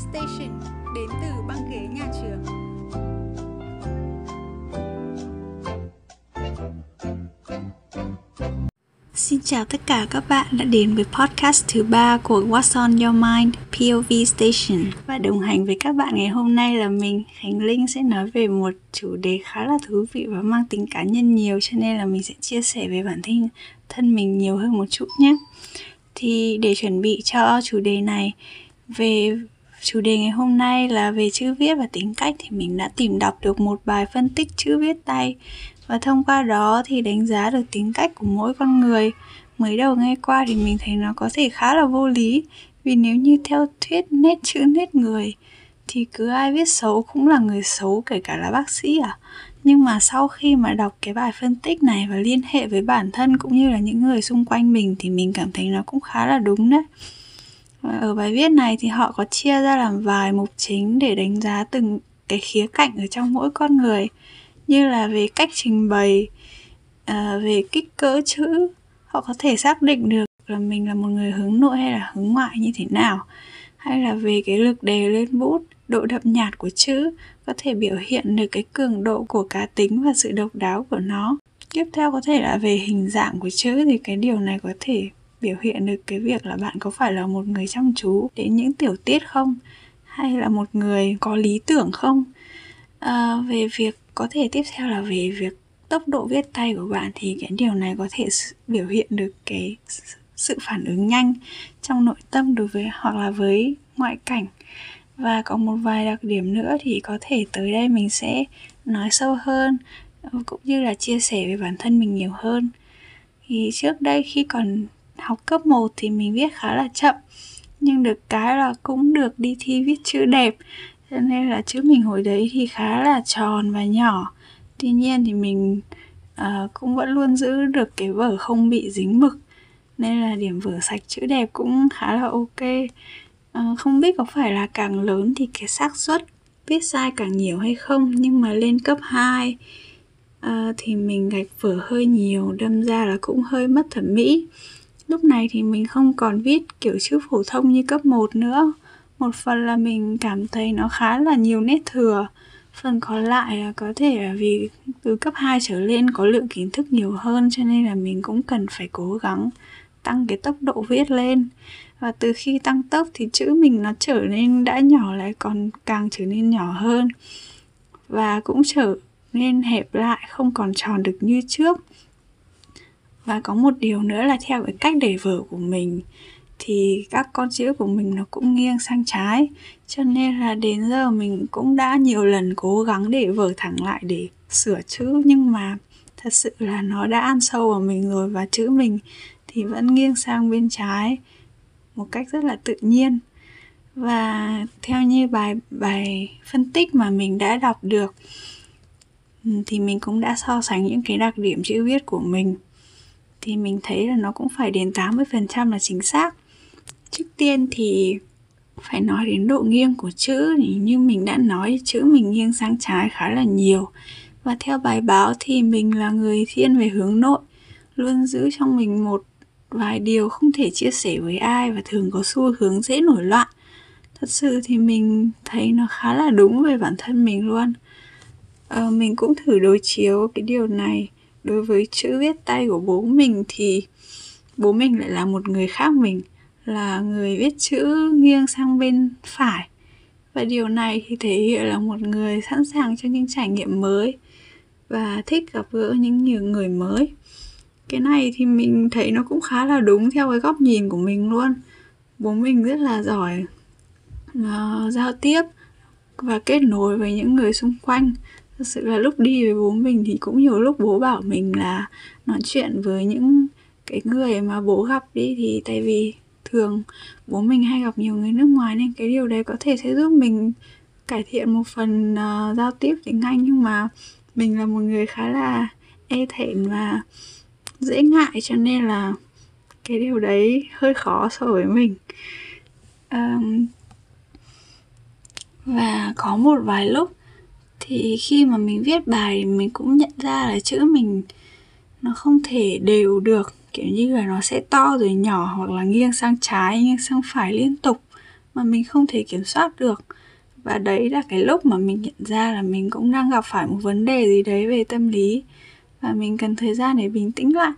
Station đến từ băng ghế nhà trường. Xin chào tất cả các bạn đã đến với podcast thứ ba của What's on Your Mind POV Station và đồng hành với các bạn ngày hôm nay là mình, Khánh Linh sẽ nói về một chủ đề khá là thú vị và mang tính cá nhân nhiều, cho nên là mình sẽ chia sẻ về bản thân thân mình nhiều hơn một chút nhé. Thì để chuẩn bị cho chủ đề này, về chủ đề ngày hôm nay là về chữ viết và tính cách thì mình đã tìm đọc được một bài phân tích chữ viết tay. Và thông qua đó thì đánh giá được tính cách của mỗi con người. Mới đầu nghe qua thì mình thấy nó có thể khá là vô lý, vì nếu như theo thuyết nét chữ nét người, thì cứ ai viết xấu cũng là người xấu, kể cả là bác sĩ à. Nhưng mà sau khi mà đọc cái bài phân tích này và liên hệ với bản thân cũng như là những người xung quanh mình thì mình cảm thấy nó cũng khá là đúng đấy. Ờ, ở bài viết này thì họ có chia ra làm vài mục chính để đánh giá từng cái khía cạnh ở trong mỗi con người như là về cách trình bày à, về kích cỡ chữ. Họ có thể xác định được là mình là một người hướng nội hay là hướng ngoại như thế nào hay là về cái lực đề lên bút độ đậm nhạt của chữ có thể biểu hiện được cái cường độ của cá tính và sự độc đáo của nó. Tiếp theo có thể là về hình dạng của chữ thì cái điều này có thể biểu hiện được cái việc là bạn có phải là một người chăm chú đến những tiểu tiết không? Hay là một người có lý tưởng không? À, về việc có thể tiếp theo là về việc tốc độ viết tay của bạn thì cái điều này có thể biểu hiện được cái sự phản ứng nhanh trong nội tâm đối với hoặc là với ngoại cảnh. Và có một vài đặc điểm nữa thì có thể tới đây mình sẽ nói sâu hơn cũng như là chia sẻ về bản thân mình nhiều hơn. Thì trước đây khi còn học cấp 1 thì mình viết khá là chậm nhưng được cái là cũng được đi thi viết chữ đẹp. Cho nên là chữ mình hồi đấy thì khá là tròn và nhỏ. Tuy nhiên thì mình uh, cũng vẫn luôn giữ được cái vở không bị dính mực. Nên là điểm vở sạch chữ đẹp cũng khá là ok. Uh, không biết có phải là càng lớn thì cái xác suất viết sai càng nhiều hay không nhưng mà lên cấp 2 uh, ờ, thì mình gạch vở hơi nhiều đâm ra là cũng hơi mất thẩm mỹ. Lúc này thì mình không còn viết kiểu chữ phổ thông như cấp 1 nữa. Một phần là mình cảm thấy nó khá là nhiều nét thừa. Phần còn lại là có thể là vì từ cấp 2 trở lên có lượng kiến thức nhiều hơn cho nên là mình cũng cần phải cố gắng tăng cái tốc độ viết lên. Và từ khi tăng tốc thì chữ mình nó trở nên đã nhỏ lại còn càng trở nên nhỏ hơn. Và cũng trở nên hẹp lại, không còn tròn được như trước và có một điều nữa là theo cái cách để vở của mình, thì các con chữ của mình nó cũng nghiêng sang trái. Cho nên là đến giờ mình cũng đã nhiều lần cố gắng để vở thẳng lại để sửa chữ, nhưng mà thật sự là nó đã ăn sâu vào mình rồi và chữ mình thì vẫn nghiêng sang bên trái một cách rất là tự nhiên. Và theo như bài bài phân tích mà mình đã đọc được, thì mình cũng đã so sánh những cái đặc điểm chữ viết của mình thì mình thấy là nó cũng phải đến 80% là chính xác. Trước tiên thì phải nói đến độ nghiêng của chữ thì như mình đã nói chữ mình nghiêng sang trái khá là nhiều. Và theo bài báo thì mình là người thiên về hướng nội luôn giữ trong mình một vài điều không thể chia sẻ với ai và thường có xu hướng dễ nổi loạn. Thật sự thì mình thấy nó khá là đúng về bản thân mình luôn. Ờ, mình cũng thử đối chiếu cái điều này đối với chữ viết tay của bố mình thì bố mình lại là một người khác mình là người viết chữ nghiêng sang bên phải. Và điều này thì thể hiện là một người sẵn sàng cho những trải nghiệm mới và thích gặp gỡ những nhiều người mới. Cái này thì mình thấy nó cũng khá là đúng theo cái góc nhìn của mình luôn. Bố mình rất là giỏi uh, giao tiếp và kết nối với những người xung quanh thật sự là lúc đi với bố mình thì cũng nhiều lúc bố bảo mình là nói chuyện với những cái người mà bố gặp đi. Thì tại vì thường bố mình hay gặp nhiều người nước ngoài nên cái điều đấy có thể sẽ giúp mình cải thiện một phần uh, giao tiếp tiếng Anh. Nhưng mà mình là một người khá là e thẹn và dễ ngại cho nên là cái điều đấy hơi khó so với mình. Um, và có một vài lúc thì khi mà mình viết bài thì mình cũng nhận ra là chữ mình nó không thể đều được. Kiểu như là nó sẽ to rồi nhỏ hoặc là nghiêng sang trái, nghiêng sang phải liên tục mà mình không thể kiểm soát được. Và đấy là cái lúc mà mình nhận ra là mình cũng đang gặp phải một vấn đề gì đấy về tâm lý và mình cần thời gian để bình tĩnh lại.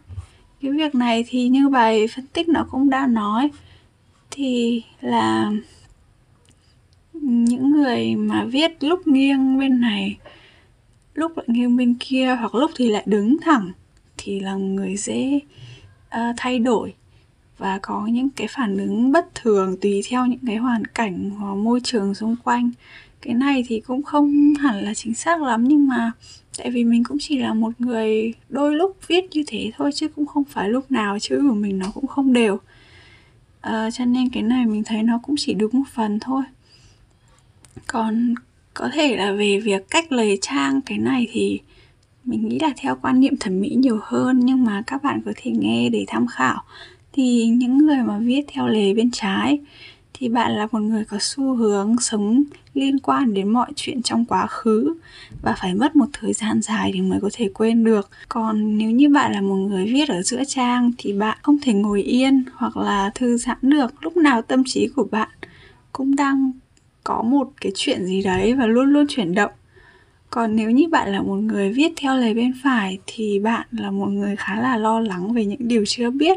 Cái việc này thì như bài phân tích nó cũng đã nói, thì là những người mà viết lúc nghiêng bên này lúc lại nghiêng bên kia hoặc lúc thì lại đứng thẳng thì là người dễ uh, thay đổi. Và có những cái phản ứng bất thường tùy theo những cái hoàn cảnh hoặc môi trường xung quanh. Cái này thì cũng không hẳn là chính xác lắm nhưng mà tại vì mình cũng chỉ là một người đôi lúc viết như thế thôi chứ cũng không phải lúc nào chữ của mình nó cũng không đều. À, cho nên cái này mình thấy nó cũng chỉ đúng một phần thôi còn có thể là về việc cách lời trang cái này thì mình nghĩ là theo quan niệm thẩm mỹ nhiều hơn, nhưng mà các bạn có thể nghe để tham khảo. Thì những người mà viết theo lề bên trái thì bạn là một người có xu hướng sống liên quan đến mọi chuyện trong quá khứ và phải mất một thời gian dài thì mới có thể quên được. Còn nếu như bạn là một người viết ở giữa trang thì bạn không thể ngồi yên hoặc là thư giãn được, lúc nào tâm trí của bạn cũng đang có một cái chuyện gì đấy và luôn luôn chuyển động. Còn nếu như bạn là một người viết theo lời bên phải thì bạn là một người khá là lo lắng về những điều chưa biết.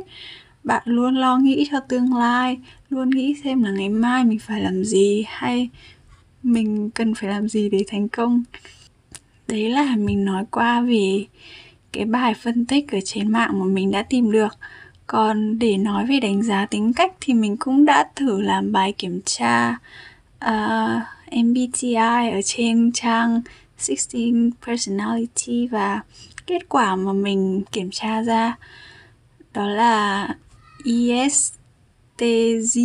Bạn luôn lo nghĩ cho tương lai, luôn nghĩ xem là ngày mai mình phải làm gì hay mình cần phải làm gì để thành công. Đấy là mình nói qua về cái bài phân tích ở trên mạng mà mình đã tìm được. Còn để nói về đánh giá tính cách thì mình cũng đã thử làm bài kiểm tra À, uh, MBTI ở trên trang 16 Personality và kết quả mà mình kiểm tra ra đó là ESTG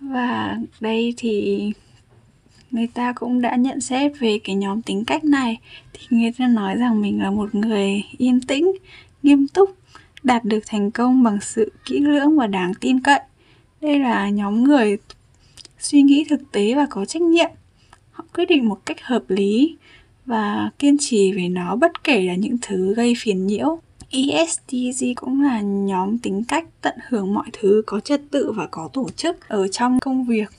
và đây thì người ta cũng đã nhận xét về cái nhóm tính cách này. Thì người ta nói rằng mình là một người yên tĩnh nghiêm túc đạt được thành công bằng sự kỹ lưỡng và đáng tin cậy. Đây là nhóm người suy nghĩ thực tế và có trách nhiệm. Họ quyết định một cách hợp lý và kiên trì về nó bất kể là những thứ gây phiền nhiễu. ESTG cũng là nhóm tính cách tận hưởng mọi thứ có trật tự và có tổ chức ở trong công việc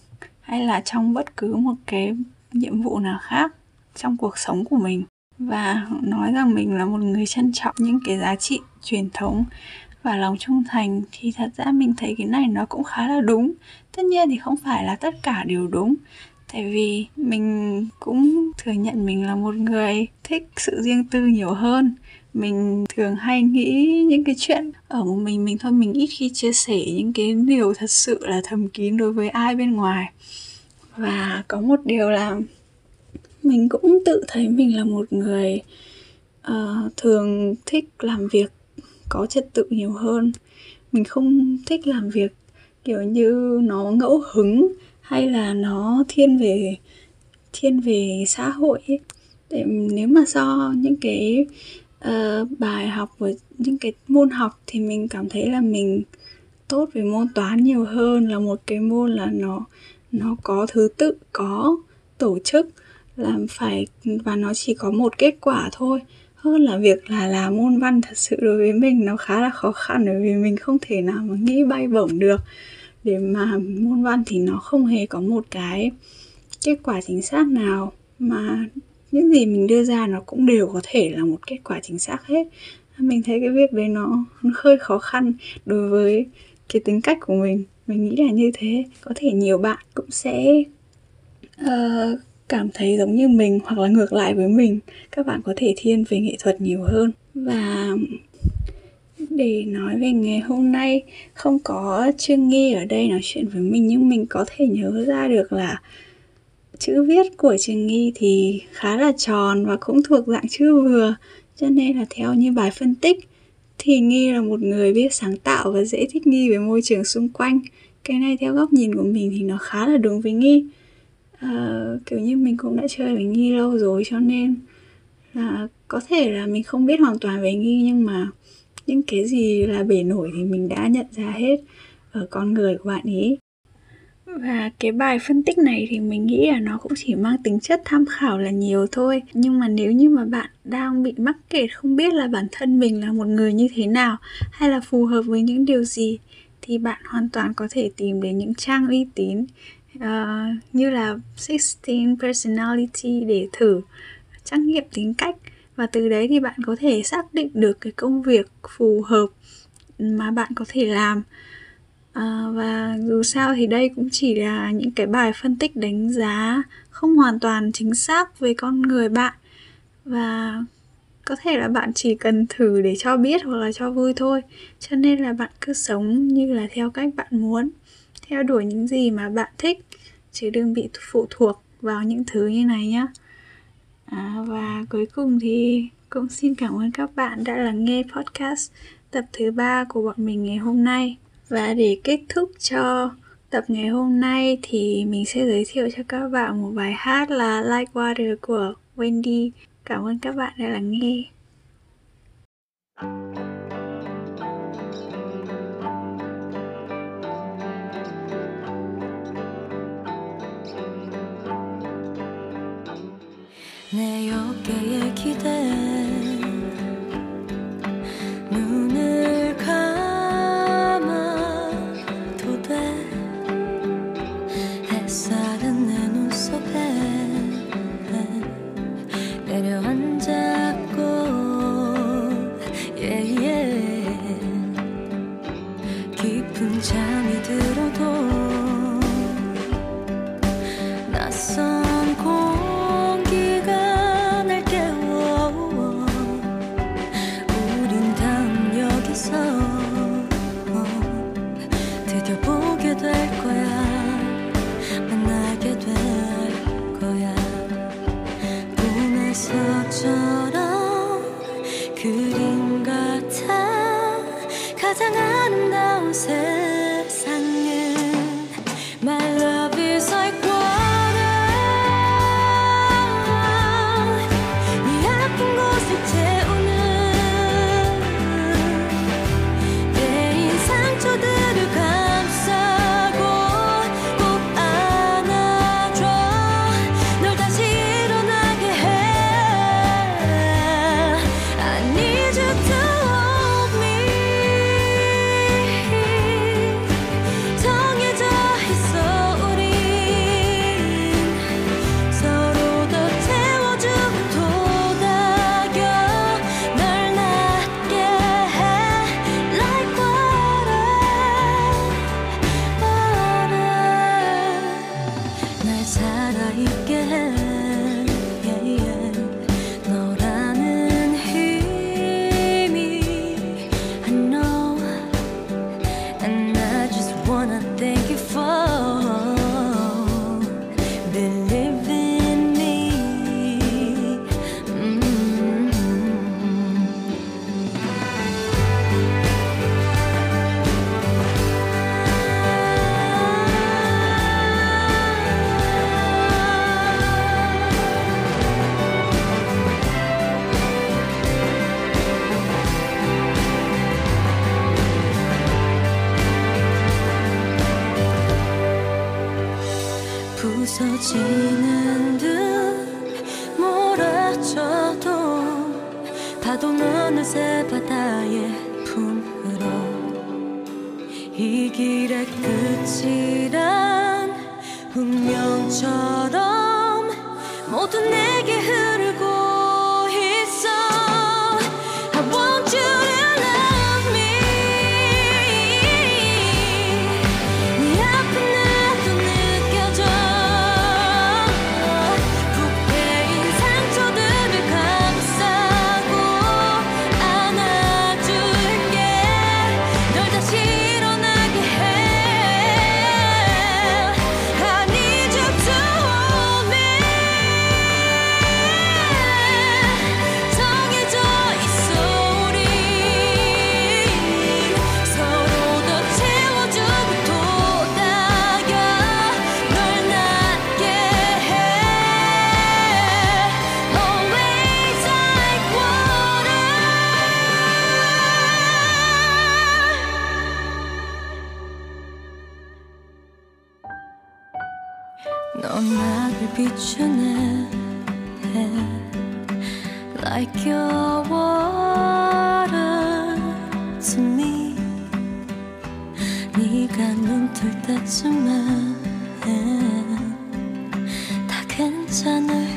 hay là trong bất cứ một cái nhiệm vụ nào khác trong cuộc sống của mình. Và nói rằng mình là một người trân trọng những cái giá trị truyền thống và lòng trung thành thì thật ra mình thấy cái này nó cũng khá là đúng. Tất nhiên thì không phải là tất cả đều đúng. Tại vì mình cũng thừa nhận mình là một người thích sự riêng tư nhiều hơn. Mình thường hay nghĩ những cái chuyện ở một mình mình thôi. Mình ít khi chia sẻ những cái điều thật sự là thầm kín đối với ai bên ngoài. Và có một điều là mình cũng tự thấy mình là một người uh, thường thích làm việc có trật tự nhiều hơn mình không thích làm việc kiểu như nó ngẫu hứng hay là nó thiên về thiên về xã hội ấy. để nếu mà so những cái uh, bài học với những cái môn học thì mình cảm thấy là mình tốt về môn toán nhiều hơn là một cái môn là nó nó có thứ tự có tổ chức làm phải và nó chỉ có một kết quả thôi hơn là việc là làm môn văn thật sự đối với mình nó khá là khó khăn bởi vì mình không thể nào mà nghĩ bay bổng được. Để mà môn văn thì nó không hề có một cái kết quả chính xác nào mà những gì mình đưa ra nó cũng đều có thể là một kết quả chính xác hết. Mình thấy cái việc đấy nó, nó hơi khó khăn đối với cái tính cách của mình. Mình nghĩ là như thế. Có thể nhiều bạn cũng sẽ uh, cảm thấy giống như mình hoặc là ngược lại với mình, các bạn có thể thiên về nghệ thuật nhiều hơn. Và để nói về ngày hôm nay, không có Trương Nghi ở đây nói chuyện với mình, nhưng mình có thể nhớ ra được là chữ viết của Trương Nghi thì khá là tròn và cũng thuộc dạng chữ vừa. Cho nên là theo như bài phân tích thì Nghi là một người biết sáng tạo và dễ thích nghi với môi trường xung quanh. Cái này theo góc nhìn của mình thì nó khá là đúng với Nghi uh, kiểu như mình cũng đã chơi với Nghi lâu rồi cho nên là có thể là mình không biết hoàn toàn về Nghi nhưng mà những cái gì là bể nổi thì mình đã nhận ra hết ở con người của bạn ấy. Và cái bài phân tích này thì mình nghĩ là nó cũng chỉ mang tính chất tham khảo là nhiều thôi. Nhưng mà nếu như mà bạn đang bị mắc kẹt không biết là bản thân mình là một người như thế nào hay là phù hợp với những điều gì thì bạn hoàn toàn có thể tìm đến những trang uy tín uh, như là 16 personality để thử trắc nghiệm tính cách. Và từ đấy thì bạn có thể xác định được cái công việc phù hợp mà bạn có thể làm. À, và dù sao thì đây cũng chỉ là những cái bài phân tích đánh giá không hoàn toàn chính xác về con người bạn. Và có thể là bạn chỉ cần thử để cho biết hoặc là cho vui thôi. Cho nên là bạn cứ sống như là theo cách bạn muốn theo đuổi những gì mà bạn thích chứ đừng bị phụ thuộc vào những thứ như này nhé à, và cuối cùng thì cũng xin cảm ơn các bạn đã lắng nghe podcast tập thứ ba của bọn mình ngày hôm nay. Và để kết thúc cho tập ngày hôm nay thì mình sẽ giới thiệu cho các bạn một bài hát là Like Water của Wendy. Cảm ơn các bạn đã lắng nghe. 내 가장 아름다운 새 지는 듯 몰아쳐도 파도는 어느새 바다의 품으로 이 길의 끝이란 운명처럼 모두 내게 흐르고 넌 나를 비추네 Like your water to me. 네가 눈뜰 때쯤엔 다 괜찮을